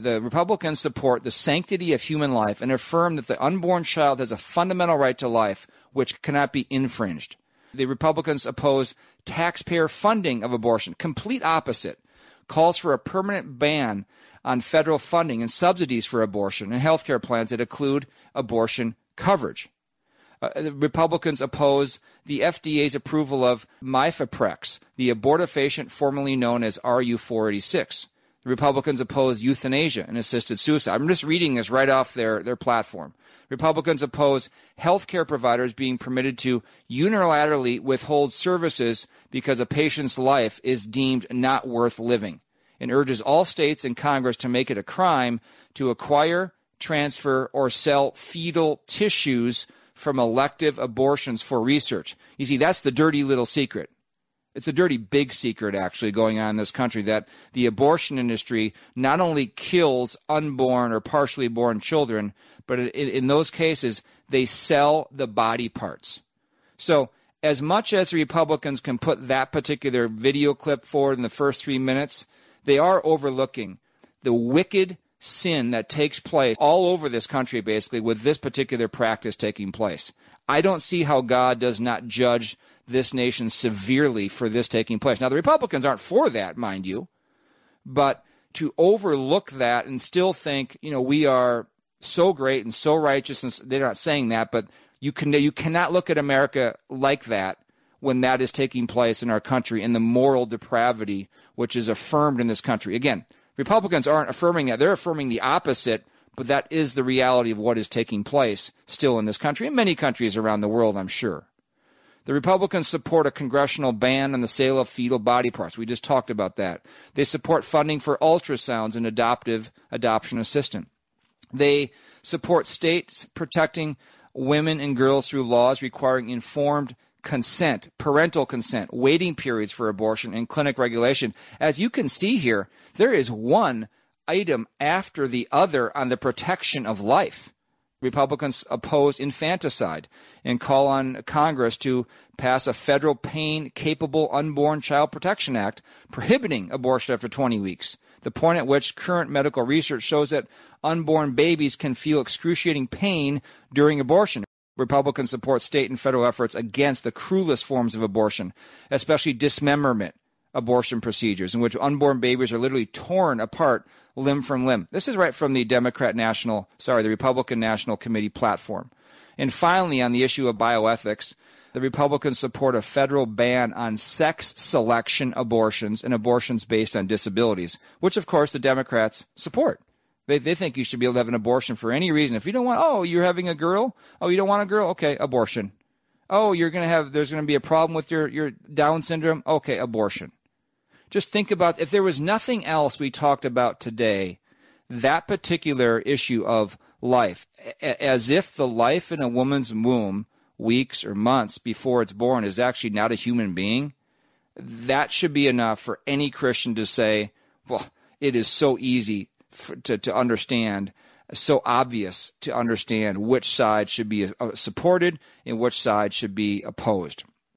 The Republicans support the sanctity of human life and affirm that the unborn child has a fundamental right to life which cannot be infringed. The Republicans oppose taxpayer funding of abortion, complete opposite. Calls for a permanent ban on federal funding and subsidies for abortion and health care plans that include abortion coverage. Uh, Republicans oppose the FDA's approval of Mifeprex, the abortifacient formerly known as RU486. The Republicans oppose euthanasia and assisted suicide. I'm just reading this right off their, their platform. Republicans oppose healthcare providers being permitted to unilaterally withhold services because a patient's life is deemed not worth living and urges all states and Congress to make it a crime to acquire, transfer, or sell fetal tissues from elective abortions for research. You see, that's the dirty little secret. It's a dirty big secret, actually, going on in this country that the abortion industry not only kills unborn or partially born children, but in, in those cases, they sell the body parts. So, as much as the Republicans can put that particular video clip forward in the first three minutes, they are overlooking the wicked sin that takes place all over this country, basically, with this particular practice taking place. I don't see how God does not judge this nation severely for this taking place. Now, the Republicans aren't for that, mind you, but to overlook that and still think, you know, we are so great and so righteous, and they're not saying that, but you can you cannot look at America like that when that is taking place in our country and the moral depravity which is affirmed in this country. Again, Republicans aren't affirming that; they're affirming the opposite. But that is the reality of what is taking place still in this country and many countries around the world, I'm sure. The Republicans support a congressional ban on the sale of fetal body parts. We just talked about that. They support funding for ultrasounds and adoptive adoption assistance. They support states protecting women and girls through laws requiring informed consent, parental consent, waiting periods for abortion, and clinic regulation. As you can see here, there is one item after the other on the protection of life. Republicans oppose infanticide and call on Congress to pass a federal pain capable unborn child protection act prohibiting abortion after 20 weeks. The point at which current medical research shows that unborn babies can feel excruciating pain during abortion. Republicans support state and federal efforts against the cruelest forms of abortion, especially dismemberment abortion procedures, in which unborn babies are literally torn apart limb from limb. This is right from the Democrat National, sorry, the Republican National Committee platform. And finally, on the issue of bioethics, the Republicans support a federal ban on sex selection abortions and abortions based on disabilities, which of course the Democrats support. They, they think you should be able to have an abortion for any reason. If you don't want, oh, you're having a girl? Oh, you don't want a girl? Okay, abortion. Oh, you're going to have, there's going to be a problem with your, your Down syndrome? Okay, abortion. Just think about if there was nothing else we talked about today, that particular issue of life, as if the life in a woman's womb weeks or months before it's born is actually not a human being, that should be enough for any Christian to say, well, it is so easy for, to, to understand, so obvious to understand which side should be uh, supported and which side should be opposed.